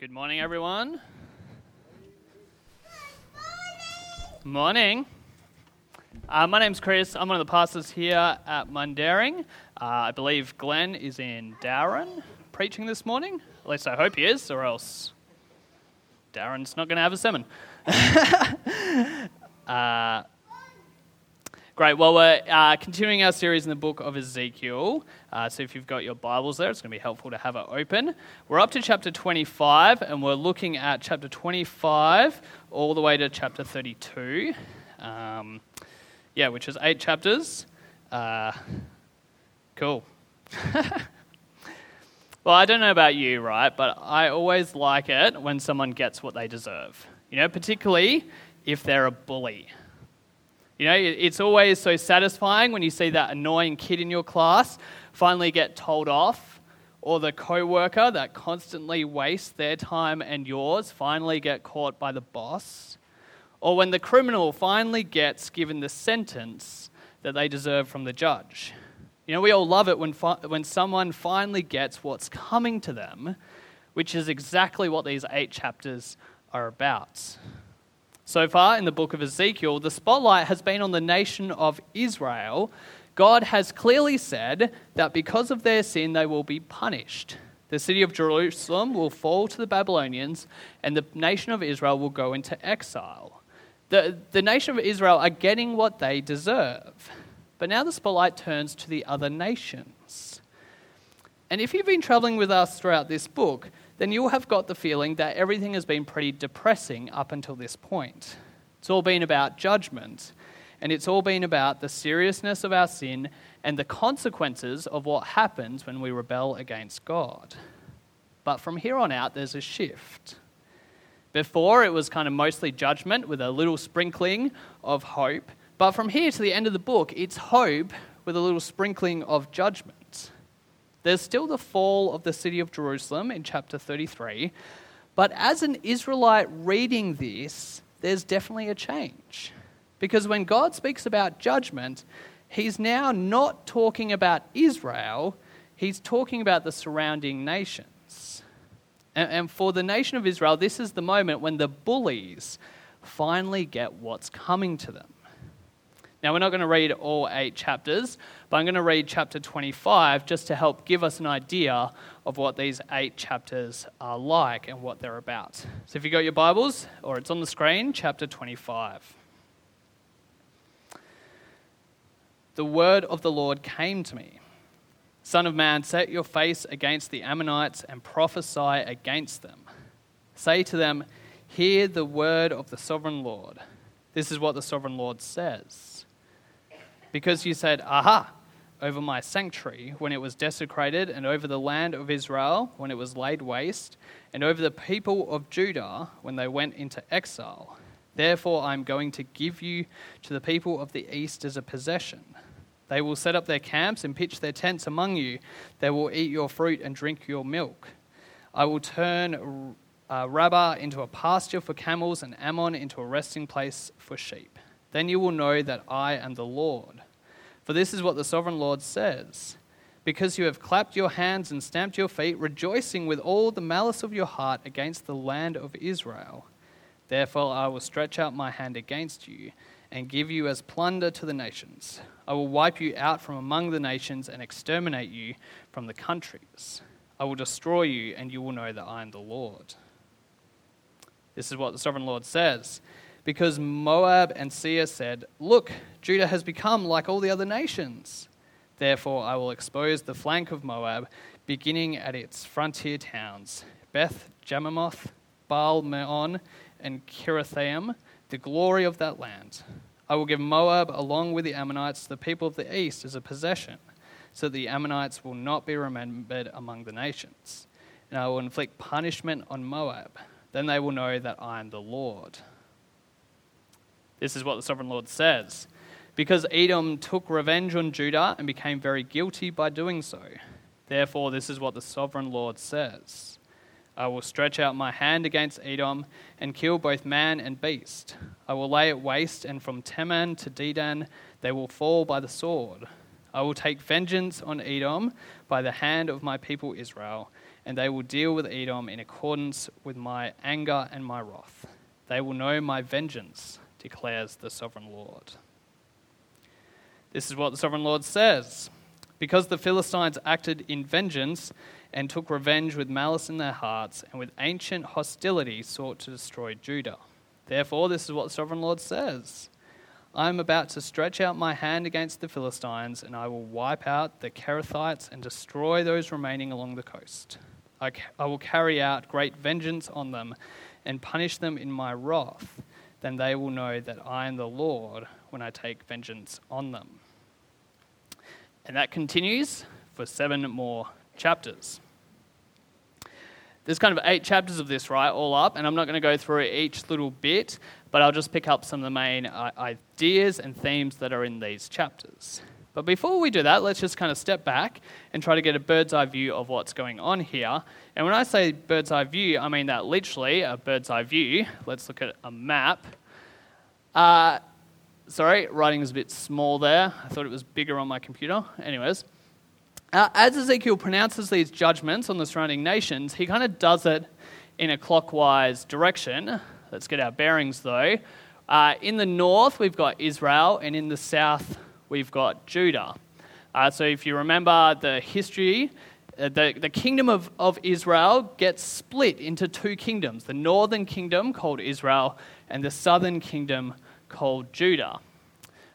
Good morning, everyone. Morning. Uh, my name's Chris. I'm one of the pastors here at Mundaring. Uh, I believe Glenn is in Darren preaching this morning. At least I hope he is, or else Darren's not going to have a sermon. uh, Great. Well, we're uh, continuing our series in the book of Ezekiel. Uh, so if you've got your Bibles there, it's going to be helpful to have it open. We're up to chapter 25, and we're looking at chapter 25 all the way to chapter 32. Um, yeah, which is eight chapters. Uh, cool. well, I don't know about you, right? But I always like it when someone gets what they deserve. You know, particularly if they're a bully. You know, it's always so satisfying when you see that annoying kid in your class finally get told off, or the coworker that constantly wastes their time and yours finally get caught by the boss, or when the criminal finally gets given the sentence that they deserve from the judge. You know, we all love it when, fi- when someone finally gets what's coming to them, which is exactly what these eight chapters are about. So far in the book of Ezekiel, the spotlight has been on the nation of Israel. God has clearly said that because of their sin, they will be punished. The city of Jerusalem will fall to the Babylonians, and the nation of Israel will go into exile. The, the nation of Israel are getting what they deserve. But now the spotlight turns to the other nations. And if you've been traveling with us throughout this book, then you'll have got the feeling that everything has been pretty depressing up until this point. It's all been about judgment, and it's all been about the seriousness of our sin and the consequences of what happens when we rebel against God. But from here on out, there's a shift. Before, it was kind of mostly judgment with a little sprinkling of hope. But from here to the end of the book, it's hope with a little sprinkling of judgment. There's still the fall of the city of Jerusalem in chapter 33, but as an Israelite reading this, there's definitely a change. Because when God speaks about judgment, he's now not talking about Israel, he's talking about the surrounding nations. And, for the nation of Israel, this is the moment when the bullies finally get what's coming to them. Now, we're not going to read all eight chapters, but I'm going to read chapter 25 just to help give us an idea of what these eight chapters are like and what they're about. So, if you've got your Bibles, or it's on the screen, chapter 25. The word of the Lord came to me Son of man, set your face against the Ammonites and prophesy against them. Say to them, Hear the word of the sovereign Lord. This is what the sovereign Lord says because you said, Aha, over my sanctuary when it was desecrated, and over the land of Israel when it was laid waste, and over the people of Judah when they went into exile. Therefore, I am going to give you to the people of the east as a possession. They will set up their camps and pitch their tents among you. They will eat your fruit and drink your milk. I will turn uh, Rabbah into a pasture for camels and Ammon into a resting place for sheep. Then you will know that I am the Lord. For this is what the sovereign Lord says Because you have clapped your hands and stamped your feet, rejoicing with all the malice of your heart against the land of Israel. Therefore, I will stretch out my hand against you and give you as plunder to the nations. I will wipe you out from among the nations and exterminate you from the countries. I will destroy you, and you will know that I am the Lord. This is what the sovereign Lord says because Moab and Seir said, Look, Judah has become like all the other nations. Therefore, I will expose the flank of Moab, beginning at its frontier towns Beth Jeshimoth, Baal Meon, and Kiriathaim, the glory of that land. I will give Moab, along with the Ammonites, to the people of the east as a possession, so that the Ammonites will not be remembered among the nations. And I will inflict punishment on Moab. Then they will know that I am the Lord. This is what the sovereign Lord says. Because Edom took revenge on Judah and became very guilty by doing so. Therefore, this is what the sovereign Lord says I will stretch out my hand against Edom and kill both man and beast. I will lay it waste, and from Teman to Dedan they will fall by the sword. I will take vengeance on Edom by the hand of my people Israel, and they will deal with Edom in accordance with my anger and my wrath. They will know my vengeance, declares the sovereign Lord. This is what the sovereign Lord says. Because the Philistines acted in vengeance and took revenge with malice in their hearts, and with ancient hostility sought to destroy Judah. Therefore, this is what the sovereign Lord says I am about to stretch out my hand against the Philistines, and I will wipe out the Kerethites and destroy those remaining along the coast. I, I will carry out great vengeance on them and punish them in my wrath. Then they will know that I am the Lord when I take vengeance on them. And that continues for seven more chapters. There's kind of eight chapters of this, right, all up, and I'm not going to go through each little bit, but I'll just pick up some of the main uh, ideas and themes that are in these chapters. But before we do that, let's just kind of step back and try to get a bird's eye view of what's going on here. And when I say bird's eye view, I mean that literally a bird's eye view. Let's look at a map. Uh, sorry, writing is a bit small there. I thought it was bigger on my computer. Anyways, uh, as Ezekiel pronounces these judgments on the surrounding nations, he kind of does it in a clockwise direction. Let's get our bearings though. Uh, in the north, we've got Israel, and in the south, we've got Judah. Uh, so if you remember the history, uh, the, the kingdom of, of Israel gets split into two kingdoms the northern kingdom, called Israel, and the southern kingdom, called Judah.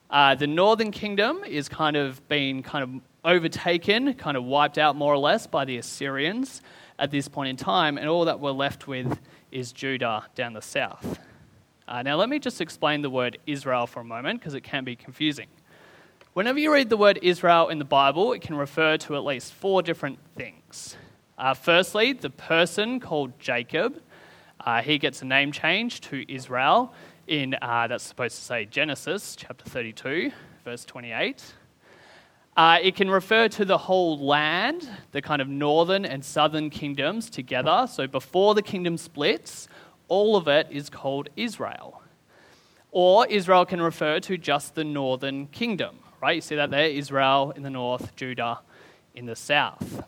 Uh, the northern kingdom is kind of been kind of overtaken, kind of wiped out more or less by the Assyrians at this point in time, and all that we're left with is Judah down the south. Uh, now, let me just explain the word Israel for a moment because it can be confusing. Whenever you read the word Israel in the Bible, it can refer to at least four different things. Uh, firstly, the person called Jacob. Uh, he gets a name change to Israel in, uh, that's supposed to say Genesis chapter 32, verse 28. Uh, it can refer to the whole land, the kind of northern and southern kingdoms together. So before the kingdom splits, all of it is called Israel. Or Israel can refer to just the northern kingdom, right? You see that there Israel in the north, Judah in the south.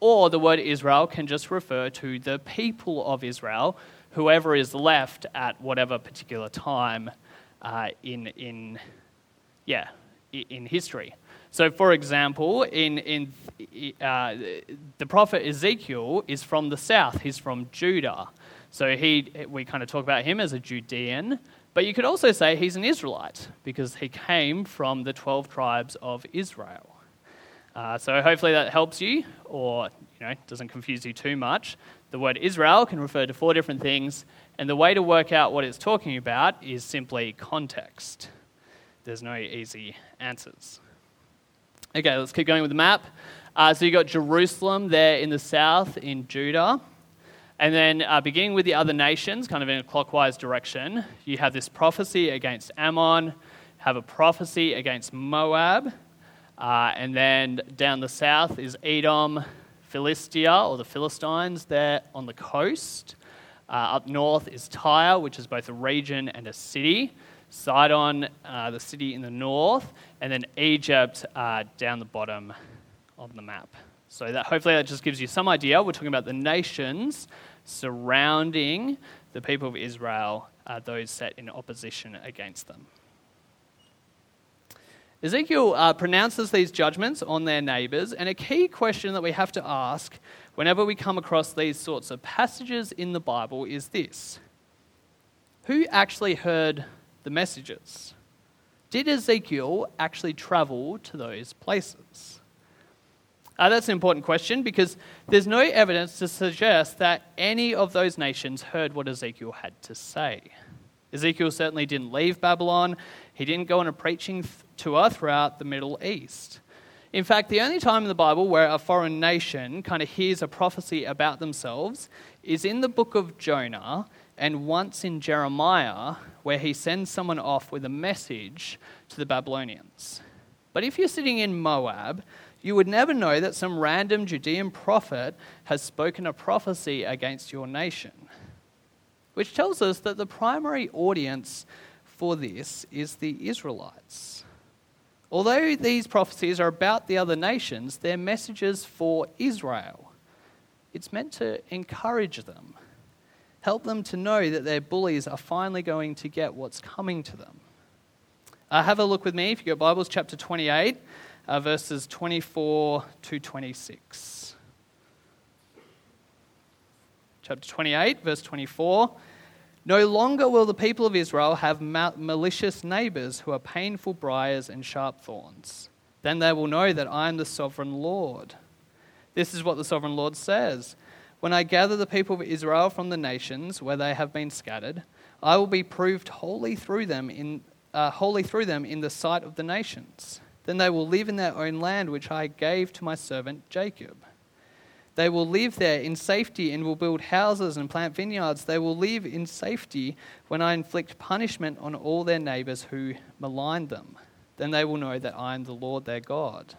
Or the word Israel can just refer to the people of Israel, whoever is left at whatever particular time uh, in, in, yeah, in history. So, for example, in, in uh, the prophet Ezekiel is from the south. He's from Judah. So he, we kind of talk about him as a Judean, but you could also say he's an Israelite because he came from the 12 tribes of Israel. Uh, so hopefully that helps you or you know, doesn't confuse you too much. The word Israel can refer to four different things, and the way to work out what it's talking about is simply context. There's no easy answers. Okay, let's keep going with the map. Uh, so you've got Jerusalem there in the south in Judah. And then, uh, beginning with the other nations, kind of in a clockwise direction, you have this prophecy against Ammon, have a prophecy against Moab, uh, and then down the south is Edom, Philistia, or the Philistines, there on the coast. Uh, up north is Tyre, which is both a region and a city. Sidon, uh, the city in the north, and then Egypt uh, down the bottom of the map. So that hopefully that just gives you some idea. We're talking about the nations surrounding the people of Israel, uh, those set in opposition against them. Ezekiel uh, pronounces these judgments on their neighbors, and a key question that we have to ask whenever we come across these sorts of passages in the Bible is this Who actually heard the messages. Did Ezekiel actually travel to those places? Uh, that's an important question because there's no evidence to suggest that any of those nations heard what Ezekiel had to say. Ezekiel certainly didn't leave Babylon, he didn't go on a preaching tour throughout the Middle East. In fact, the only time in the Bible where a foreign nation kind of hears a prophecy about themselves is in the book of Jonah and once in Jeremiah, where he sends someone off with a message to the Babylonians. But if you're sitting in Moab, you would never know that some random Judean prophet has spoken a prophecy against your nation. Which tells us that the primary audience for this is the Israelites. Although these prophecies are about the other nations, they're messages for Israel. it's meant to encourage them, help them to know that their bullies are finally going to get what's coming to them. Uh, have a look with me, if you got Bibles, chapter 28, uh, verses 24 to 26. Chapter 28, verse 24. No longer will the people of Israel have malicious neighbors who are painful briars and sharp thorns. Then they will know that I am the sovereign Lord. This is what the sovereign Lord says When I gather the people of Israel from the nations where they have been scattered, I will be proved holy through them in, uh, holy through them in the sight of the nations. Then they will live in their own land, which I gave to my servant Jacob. They will live there in safety and will build houses and plant vineyards. They will live in safety when I inflict punishment on all their neighbors who malign them. Then they will know that I am the Lord their God.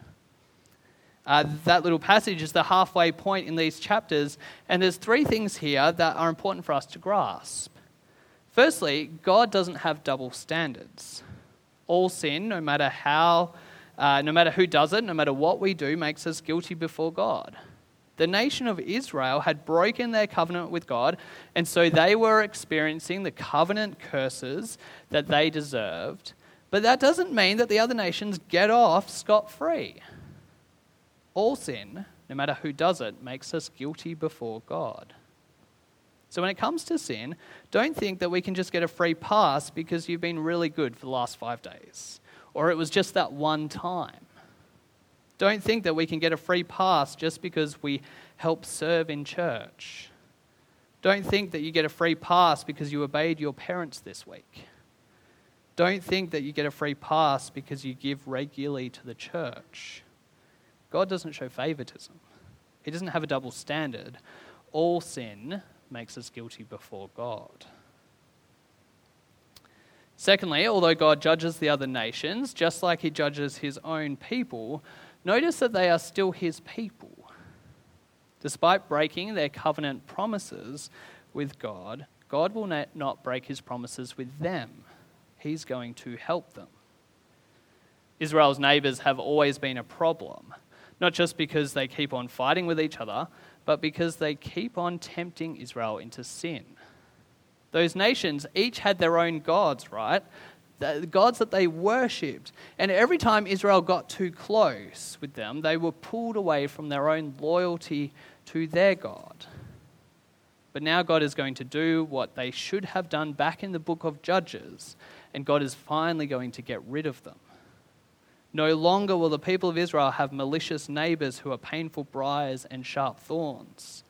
Uh, that little passage is the halfway point in these chapters, and there's three things here that are important for us to grasp. Firstly, God doesn't have double standards. All sin, no matter how, uh, no matter who does it, no matter what we do, makes us guilty before God. The nation of Israel had broken their covenant with God, and so they were experiencing the covenant curses that they deserved. But that doesn't mean that the other nations get off scot free. All sin, no matter who does it, makes us guilty before God. So when it comes to sin, don't think that we can just get a free pass because you've been really good for the last five days, or it was just that one time. Don't think that we can get a free pass just because we help serve in church. Don't think that you get a free pass because you obeyed your parents this week. Don't think that you get a free pass because you give regularly to the church. God doesn't show favoritism, He doesn't have a double standard. All sin makes us guilty before God. Secondly, although God judges the other nations, just like He judges His own people, Notice that they are still his people. Despite breaking their covenant promises with God, God will not break his promises with them. He's going to help them. Israel's neighbors have always been a problem, not just because they keep on fighting with each other, but because they keep on tempting Israel into sin. Those nations each had their own gods, right? the gods that they worshipped. And every time Israel got too close with them, they were pulled away from their own loyalty to their God. But now God is going to do what they should have done back in the book of Judges, and God is finally going to get rid of them. No longer will the people of Israel have malicious neighbors who are painful briars and sharp thorns.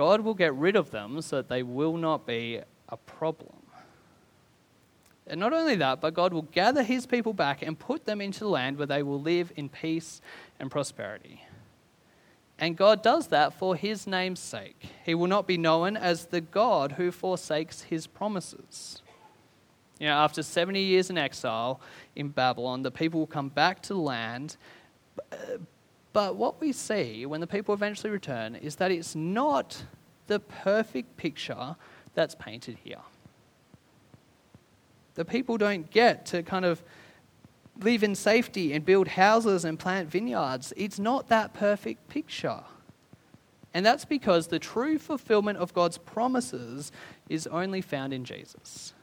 God will get rid of them so that they will not be a problem. And not only that, but God will gather his people back and put them into the land where they will live in peace and prosperity. And God does that for his name's sake. He will not be known as the God who forsakes his promises. You know, after 70 years in exile in Babylon, the people will come back to land. But what we see when the people eventually return is that it's not the perfect picture that's painted here the people don't get to kind of live in safety and build houses and plant vineyards. It's not that perfect picture. And that's because the true fulfillment of God's promises is only found in Jesus.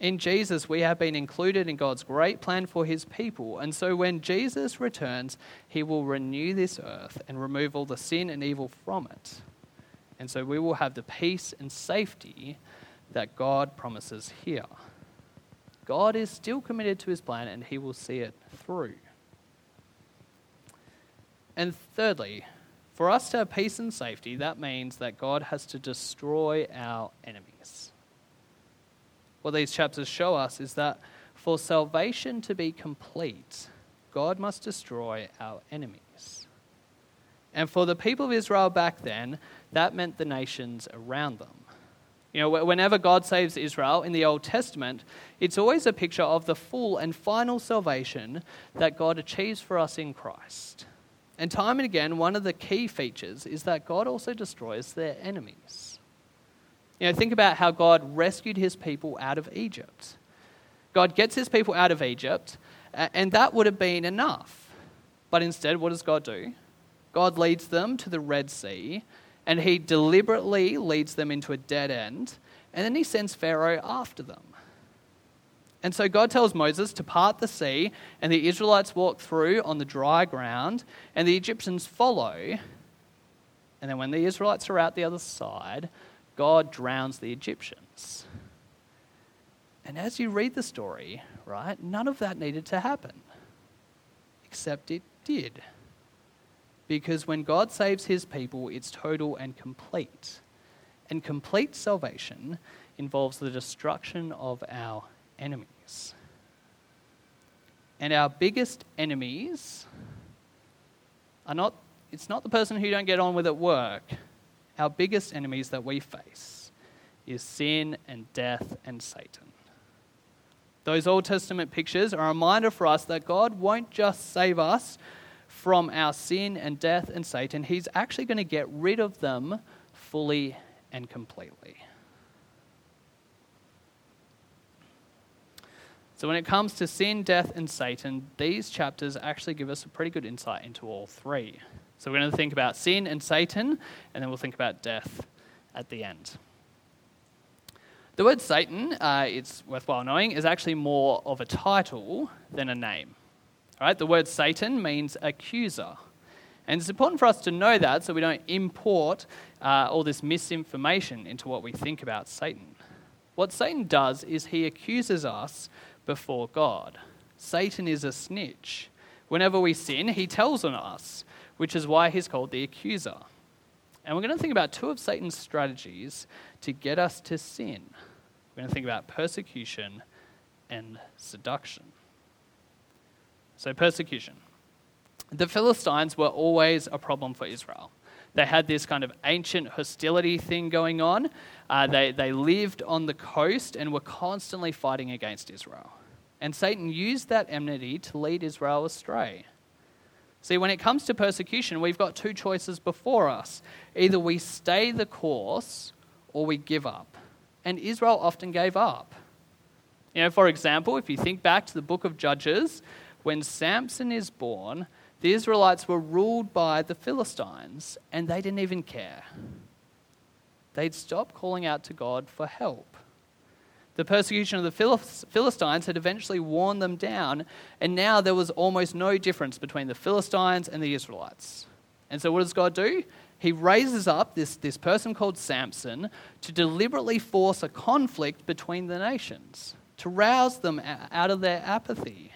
In Jesus, we have been included in God's great plan for his people. And so when Jesus returns, he will renew this earth and remove all the sin and evil from it. And so we will have the peace and safety that God promises here. God is still committed to his plan and he will see it through. And thirdly, for us to have peace and safety, that means that God has to destroy our enemies. What these chapters show us is that for salvation to be complete, God must destroy our enemies. And for the people of Israel back then, that meant the nations around them. You know, whenever God saves Israel in the Old Testament, it's always a picture of the full and final salvation that God achieves for us in Christ. And time and again, one of the key features is that God also destroys their enemies. You know, think about how God rescued his people out of Egypt. God gets his people out of Egypt, and that would have been enough. But instead, what does God do? God leads them to the Red Sea, and he deliberately leads them into a dead end, and then he sends Pharaoh after them. And so God tells Moses to part the sea, and the Israelites walk through on the dry ground, and the Egyptians follow. And then when the Israelites are out the other side, God drowns the Egyptians. And as you read the story, right, none of that needed to happen. Except it did. Because when God saves his people, it's total and complete. And complete salvation involves the destruction of our enemies. And our biggest enemies are not, it's not the person who don't get on with at work. Our biggest enemies that we face is sin and death and Satan. Those Old Testament pictures are a reminder for us that God won't just save us from our sin and death and Satan, He's actually going to get rid of them fully and completely. So, when it comes to sin, death, and Satan, these chapters actually give us a pretty good insight into all three. So, we're going to think about sin and Satan, and then we'll think about death at the end. The word Satan, uh, it's worthwhile knowing, is actually more of a title than a name. All right? The word Satan means accuser. And it's important for us to know that so we don't import uh, all this misinformation into what we think about Satan. What Satan does is he accuses us before God. Satan is a snitch. Whenever we sin, he tells on us, which is why he's called the accuser. And we're going to think about two of Satan's strategies to get us to sin. We're going to think about persecution and seduction. So, persecution. The Philistines were always a problem for Israel. They had this kind of ancient hostility thing going on. Uh, they, they lived on the coast and were constantly fighting against Israel. And Satan used that enmity to lead Israel astray. See, when it comes to persecution, we've got two choices before us. Either we stay the course or we give up. And Israel often gave up. You know, for example, if you think back to the book of Judges, when Samson is born, the Israelites were ruled by the Philistines, and they didn't even care. They'd stop calling out to God for help. The persecution of the Philistines had eventually worn them down, and now there was almost no difference between the Philistines and the Israelites. And so, what does God do? He raises up this, this person called Samson to deliberately force a conflict between the nations, to rouse them out of their apathy.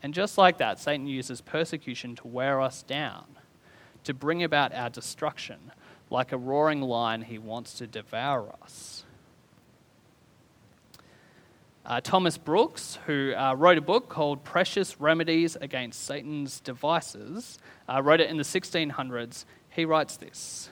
And just like that, Satan uses persecution to wear us down, to bring about our destruction. Like a roaring lion, he wants to devour us. Uh, Thomas Brooks, who uh, wrote a book called Precious Remedies Against Satan's Devices, uh, wrote it in the 1600s. He writes this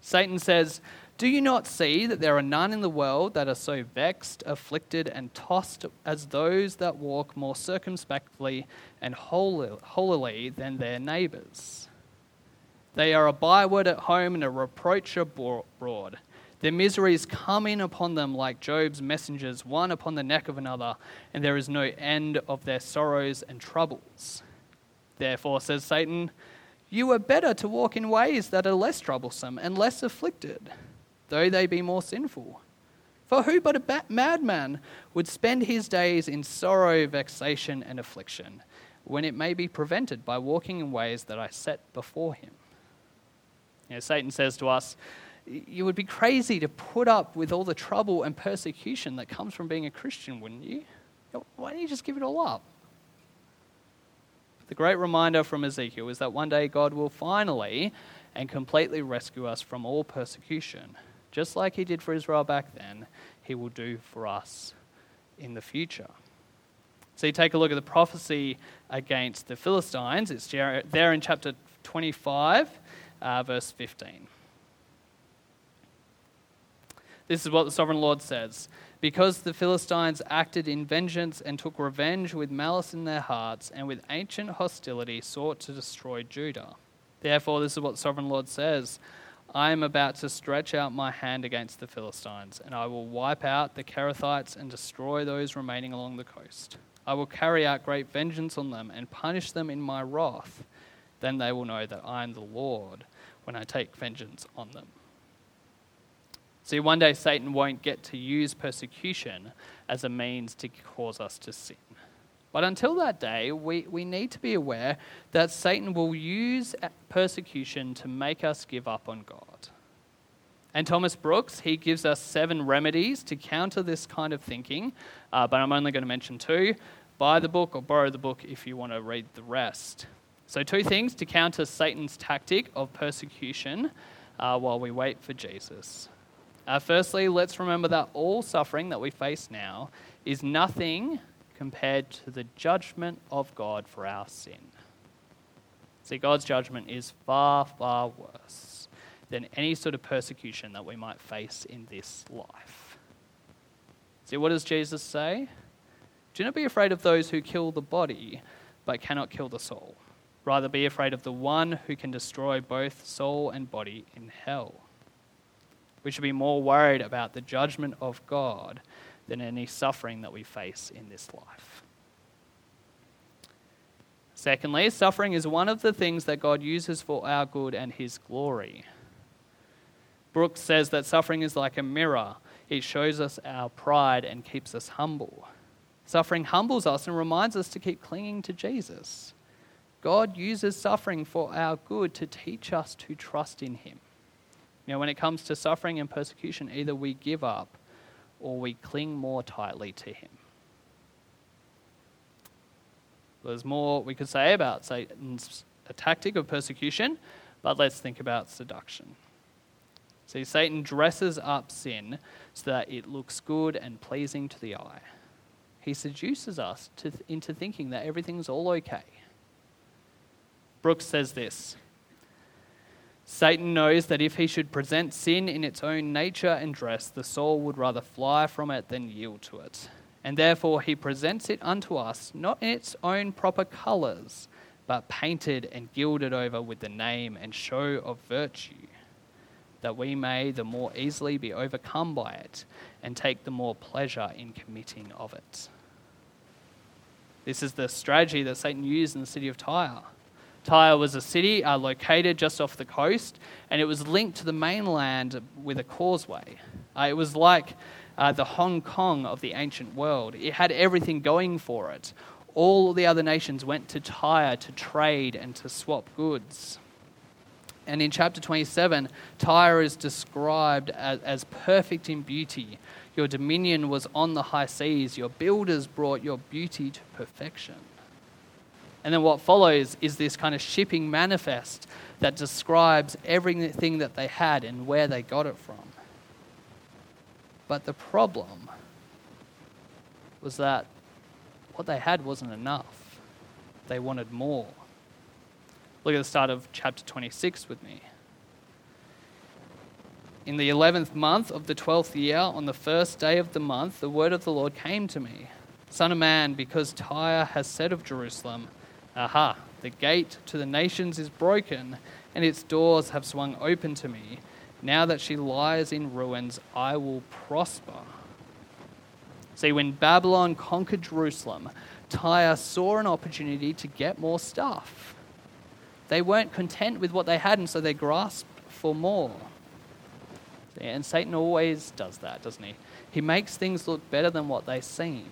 Satan says, do you not see that there are none in the world that are so vexed, afflicted, and tossed as those that walk more circumspectly and holily than their neighbours? They are a byword at home and a reproach abroad. Their miseries come in upon them like Job's messengers, one upon the neck of another, and there is no end of their sorrows and troubles. Therefore, says Satan, you are better to walk in ways that are less troublesome and less afflicted though they be more sinful. For who but a madman would spend his days in sorrow, vexation, and affliction, when it may be prevented by walking in ways that I set before him? You know, Satan says to us, You would be crazy to put up with all the trouble and persecution that comes from being a Christian, wouldn't you? Why don't you just give it all up? The great reminder from Ezekiel is that one day God will finally and completely rescue us from all persecution just like he did for Israel back then, he will do for us in the future. So you take a look at the prophecy against the Philistines. It's there in chapter 25, uh, verse 15. This is what the sovereign Lord says Because the Philistines acted in vengeance and took revenge with malice in their hearts, and with ancient hostility sought to destroy Judah. Therefore, this is what the sovereign Lord says I am about to stretch out my hand against the Philistines, and I will wipe out the Kerethites and destroy those remaining along the coast. I will carry out great vengeance on them and punish them in my wrath. Then they will know that I am the Lord when I take vengeance on them. See, one day Satan won't get to use persecution as a means to cause us to sin. But until that day, we, we need to be aware that Satan will use persecution to make us give up on God. And Thomas Brooks, he gives us seven remedies to counter this kind of thinking, uh, but I'm only going to mention two. Buy the book or borrow the book if you want to read the rest. So, two things to counter Satan's tactic of persecution uh, while we wait for Jesus. Uh, firstly, let's remember that all suffering that we face now is nothing compared to the judgment of God for our sin. See, God's judgment is far, far worse than any sort of persecution that we might face in this life. See, what does Jesus say? Do not be afraid of those who kill the body, but cannot kill the soul. Rather, be afraid of the one who can destroy both soul and body in hell. We should be more worried about the judgment of God than any suffering that we face in this life. Secondly, suffering is one of the things that God uses for our good and His glory. Brooks says that suffering is like a mirror, it shows us our pride and keeps us humble. Suffering humbles us and reminds us to keep clinging to Jesus. God uses suffering for our good to teach us to trust in Him. You know, when it comes to suffering and persecution, either we give up or we cling more tightly to Him. There's more we could say about Satan's tactic of persecution, but let's think about seduction. See, Satan dresses up sin so that it looks good and pleasing to the eye. He seduces us to, into thinking that everything's all okay. Brooks says this Satan knows that if he should present sin in its own nature and dress, the soul would rather fly from it than yield to it. And therefore he presents it unto us not in its own proper colours, but painted and gilded over with the name and show of virtue, that we may the more easily be overcome by it and take the more pleasure in committing of it. This is the strategy that Satan used in the city of Tyre. Tyre was a city uh, located just off the coast, and it was linked to the mainland with a causeway. Uh, it was like uh, the Hong Kong of the ancient world. It had everything going for it. All the other nations went to Tyre to trade and to swap goods. And in chapter 27, Tyre is described as, as perfect in beauty. Your dominion was on the high seas. Your builders brought your beauty to perfection. And then what follows is this kind of shipping manifest that describes everything that they had and where they got it from. But the problem was that what they had wasn't enough. They wanted more. Look at the start of chapter 26 with me. In the eleventh month of the twelfth year, on the first day of the month, the word of the Lord came to me Son of man, because Tyre has said of Jerusalem, Aha, the gate to the nations is broken, and its doors have swung open to me. Now that she lies in ruins, I will prosper. See, when Babylon conquered Jerusalem, Tyre saw an opportunity to get more stuff. They weren't content with what they had, and so they grasped for more. And Satan always does that, doesn't he? He makes things look better than what they seem.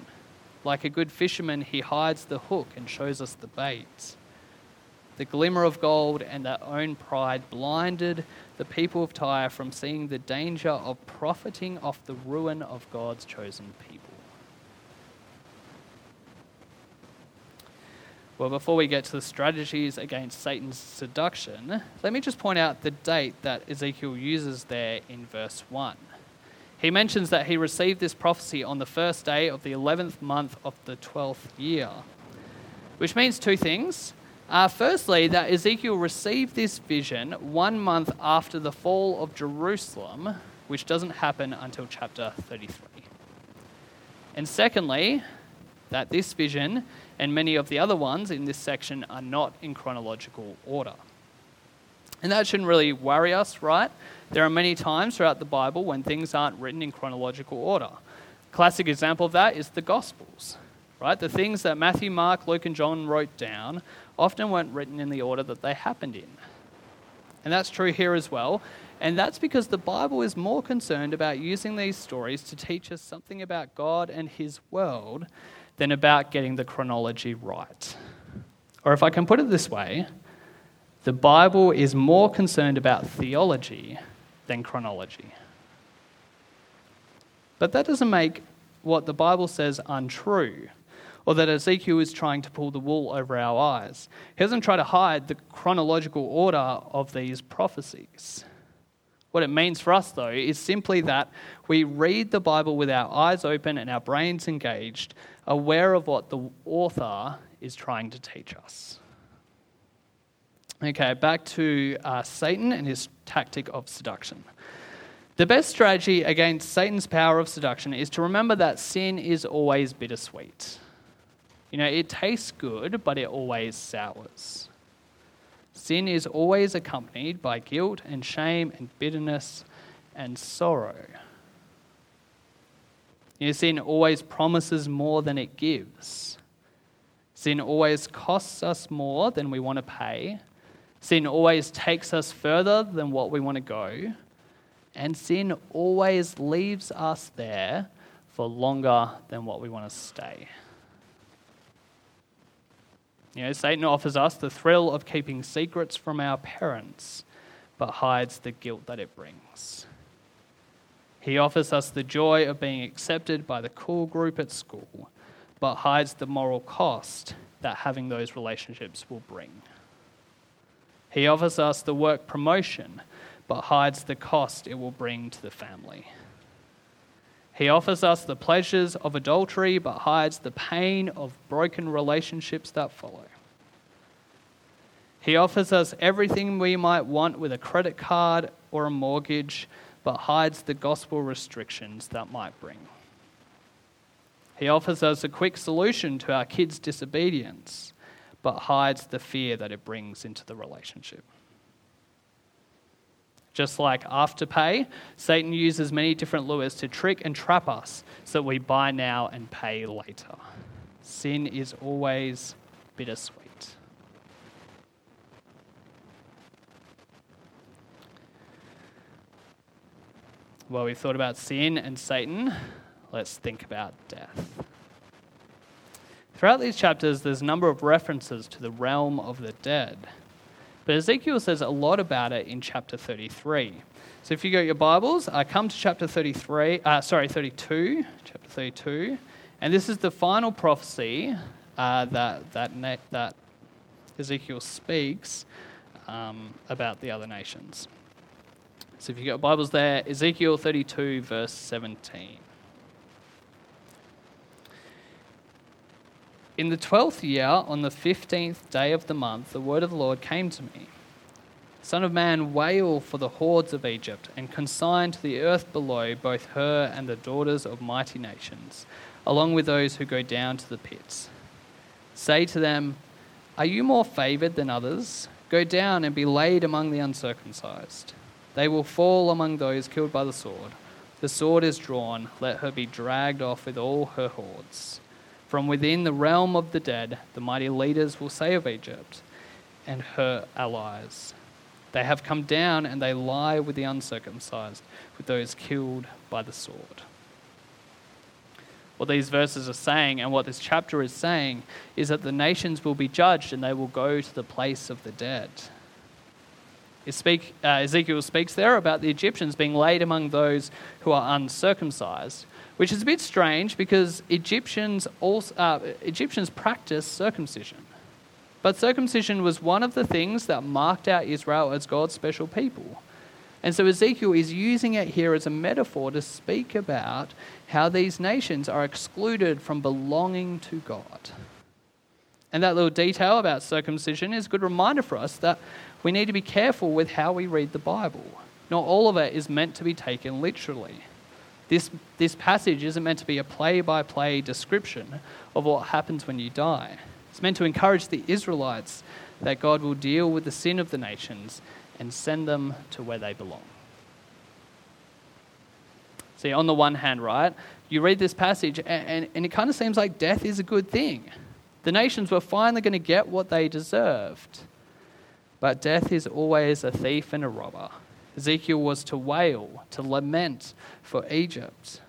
Like a good fisherman, he hides the hook and shows us the bait. The glimmer of gold and their own pride blinded the people of Tyre from seeing the danger of profiting off the ruin of God's chosen people. Well, before we get to the strategies against Satan's seduction, let me just point out the date that Ezekiel uses there in verse 1. He mentions that he received this prophecy on the first day of the 11th month of the 12th year, which means two things. Uh, firstly, that Ezekiel received this vision one month after the fall of Jerusalem, which doesn't happen until chapter 33. And secondly, that this vision and many of the other ones in this section are not in chronological order. And that shouldn't really worry us, right? There are many times throughout the Bible when things aren't written in chronological order. Classic example of that is the Gospels, right? The things that Matthew, Mark, Luke, and John wrote down often weren't written in the order that they happened in. And that's true here as well. And that's because the Bible is more concerned about using these stories to teach us something about God and His world than about getting the chronology right. Or if I can put it this way, the Bible is more concerned about theology than chronology. But that doesn't make what the Bible says untrue, or that Ezekiel is trying to pull the wool over our eyes. He doesn't try to hide the chronological order of these prophecies. What it means for us, though, is simply that we read the Bible with our eyes open and our brains engaged, aware of what the author is trying to teach us. Okay, back to uh, Satan and his tactic of seduction. The best strategy against Satan's power of seduction is to remember that sin is always bittersweet. You know, it tastes good, but it always sours. Sin is always accompanied by guilt and shame and bitterness and sorrow. You know, sin always promises more than it gives. Sin always costs us more than we want to pay. Sin always takes us further than what we want to go. And sin always leaves us there for longer than what we want to stay. You know, Satan offers us the thrill of keeping secrets from our parents, but hides the guilt that it brings. He offers us the joy of being accepted by the cool group at school, but hides the moral cost that having those relationships will bring. He offers us the work promotion but hides the cost it will bring to the family. He offers us the pleasures of adultery, but hides the pain of broken relationships that follow. He offers us everything we might want with a credit card or a mortgage, but hides the gospel restrictions that might bring. He offers us a quick solution to our kids' disobedience, but hides the fear that it brings into the relationship. Just like Afterpay, Satan uses many different lures to trick and trap us so that we buy now and pay later. Sin is always bittersweet. Well, we've thought about sin and Satan. Let's think about death. Throughout these chapters, there's a number of references to the realm of the dead. But Ezekiel says a lot about it in chapter 33. So if you go your Bibles, uh, come to chapter 33, uh, sorry, 32, chapter 32. And this is the final prophecy uh, that, that, that Ezekiel speaks um, about the other nations. So if you've got Bibles there, Ezekiel 32, verse 17. In the twelfth year, on the fifteenth day of the month, the word of the Lord came to me Son of man, wail for the hordes of Egypt, and consign to the earth below both her and the daughters of mighty nations, along with those who go down to the pits. Say to them, Are you more favored than others? Go down and be laid among the uncircumcised. They will fall among those killed by the sword. The sword is drawn, let her be dragged off with all her hordes. From within the realm of the dead, the mighty leaders will say of Egypt and her allies, They have come down and they lie with the uncircumcised, with those killed by the sword. What these verses are saying and what this chapter is saying is that the nations will be judged and they will go to the place of the dead. Uh, Ezekiel speaks there about the Egyptians being laid among those who are uncircumcised, which is a bit strange because Egyptians, also, uh, Egyptians practiced circumcision. But circumcision was one of the things that marked out Israel as God's special people. And so Ezekiel is using it here as a metaphor to speak about how these nations are excluded from belonging to God. And that little detail about circumcision is a good reminder for us that we need to be careful with how we read the Bible. Not all of it is meant to be taken literally. This, this passage isn't meant to be a play by play description of what happens when you die. It's meant to encourage the Israelites that God will deal with the sin of the nations and send them to where they belong. See, on the one hand, right, you read this passage and, and, and it kind of seems like death is a good thing. The nations were finally going to get what they deserved. But death is always a thief and a robber. Ezekiel was to wail, to lament for Egypt.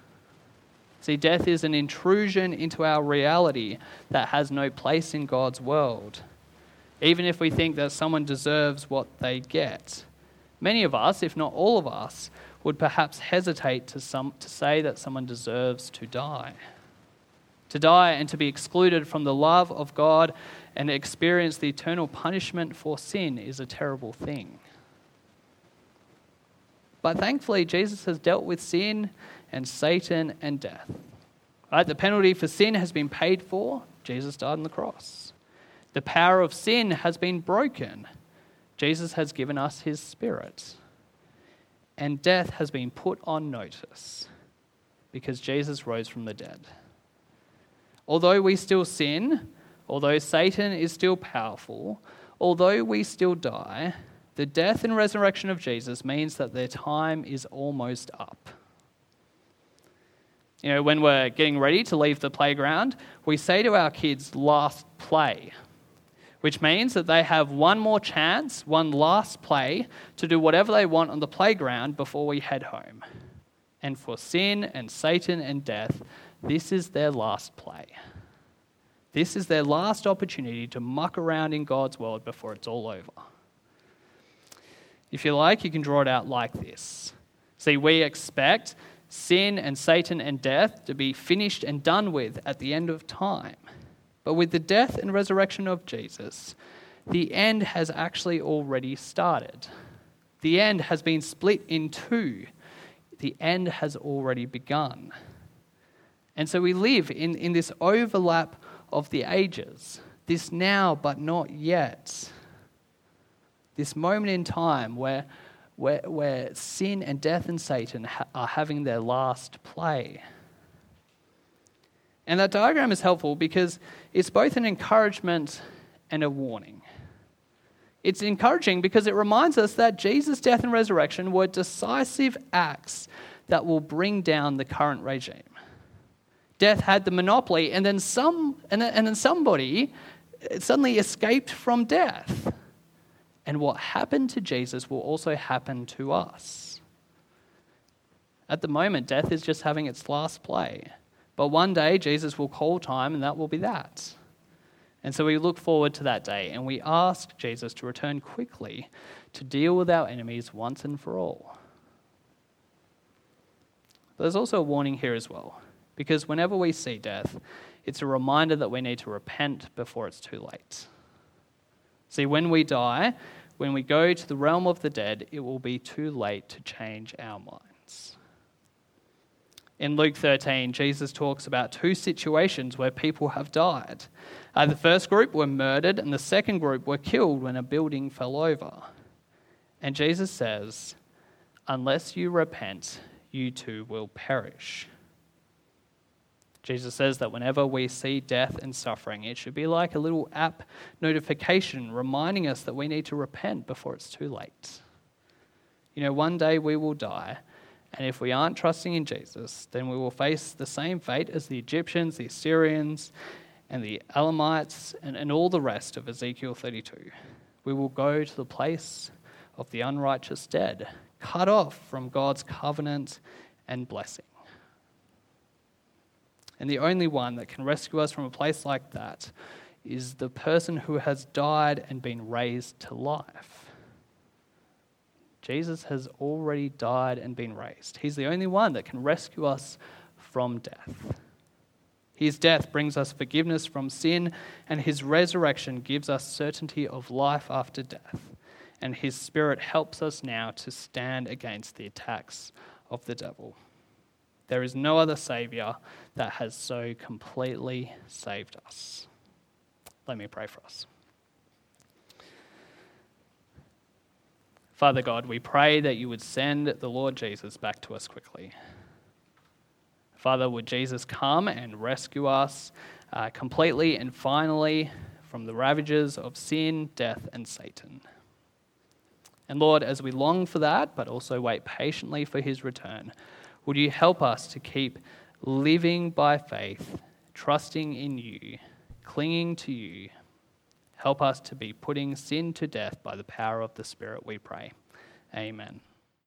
See, death is an intrusion into our reality that has no place in God's world. Even if we think that someone deserves what they get, many of us, if not all of us, would perhaps hesitate to, some, to say that someone deserves to die. To die and to be excluded from the love of God and experience the eternal punishment for sin is a terrible thing. But thankfully, Jesus has dealt with sin and Satan and death. Right? The penalty for sin has been paid for. Jesus died on the cross. The power of sin has been broken. Jesus has given us his spirit. And death has been put on notice because Jesus rose from the dead. Although we still sin, although Satan is still powerful, although we still die, the death and resurrection of Jesus means that their time is almost up. You know, when we're getting ready to leave the playground, we say to our kids, last play, which means that they have one more chance, one last play, to do whatever they want on the playground before we head home. And for sin and Satan and death, this is their last play. This is their last opportunity to muck around in God's world before it's all over. If you like, you can draw it out like this. See, we expect sin and Satan and death to be finished and done with at the end of time. But with the death and resurrection of Jesus, the end has actually already started. The end has been split in two. The end has already begun. And so we live in, in this overlap of the ages, this now but not yet this moment in time where, where, where sin and death and Satan ha- are having their last play. And that diagram is helpful because it's both an encouragement and a warning. It's encouraging because it reminds us that Jesus' death and resurrection were decisive acts that will bring down the current regime. Death had the monopoly, and then, some, and then, and then somebody uh, suddenly escaped from death. And what happened to Jesus will also happen to us. At the moment, death is just having its last play. But one day, Jesus will call time, and that will be that. And so we look forward to that day, and we ask Jesus to return quickly to deal with our enemies once and for all. But there's also a warning here as well, because whenever we see death, it's a reminder that we need to repent before it's too late. See, when we die, when we go to the realm of the dead, it will be too late to change our minds. In Luke 13, Jesus talks about two situations where people have died. Uh, the first group were murdered, and the second group were killed when a building fell over. And Jesus says, Unless you repent, you too will perish. Jesus says that whenever we see death and suffering, it should be like a little app notification reminding us that we need to repent before it's too late. You know, one day we will die, and if we aren't trusting in Jesus, then we will face the same fate as the Egyptians, the Assyrians, and the Elamites, and, and all the rest of Ezekiel 32. We will go to the place of the unrighteous dead, cut off from God's covenant and blessing. And the only one that can rescue us from a place like that is the person who has died and been raised to life. Jesus has already died and been raised. He's the only one that can rescue us from death. His death brings us forgiveness from sin, and his resurrection gives us certainty of life after death. And his spirit helps us now to stand against the attacks of the devil. There is no other Savior that has so completely saved us. Let me pray for us. Father God, we pray that you would send the Lord Jesus back to us quickly. Father, would Jesus come and rescue us uh, completely and finally from the ravages of sin, death, and Satan? And Lord, as we long for that, but also wait patiently for his return, would you help us to keep living by faith, trusting in you, clinging to you. Help us to be putting sin to death by the power of the Spirit, we pray. Amen.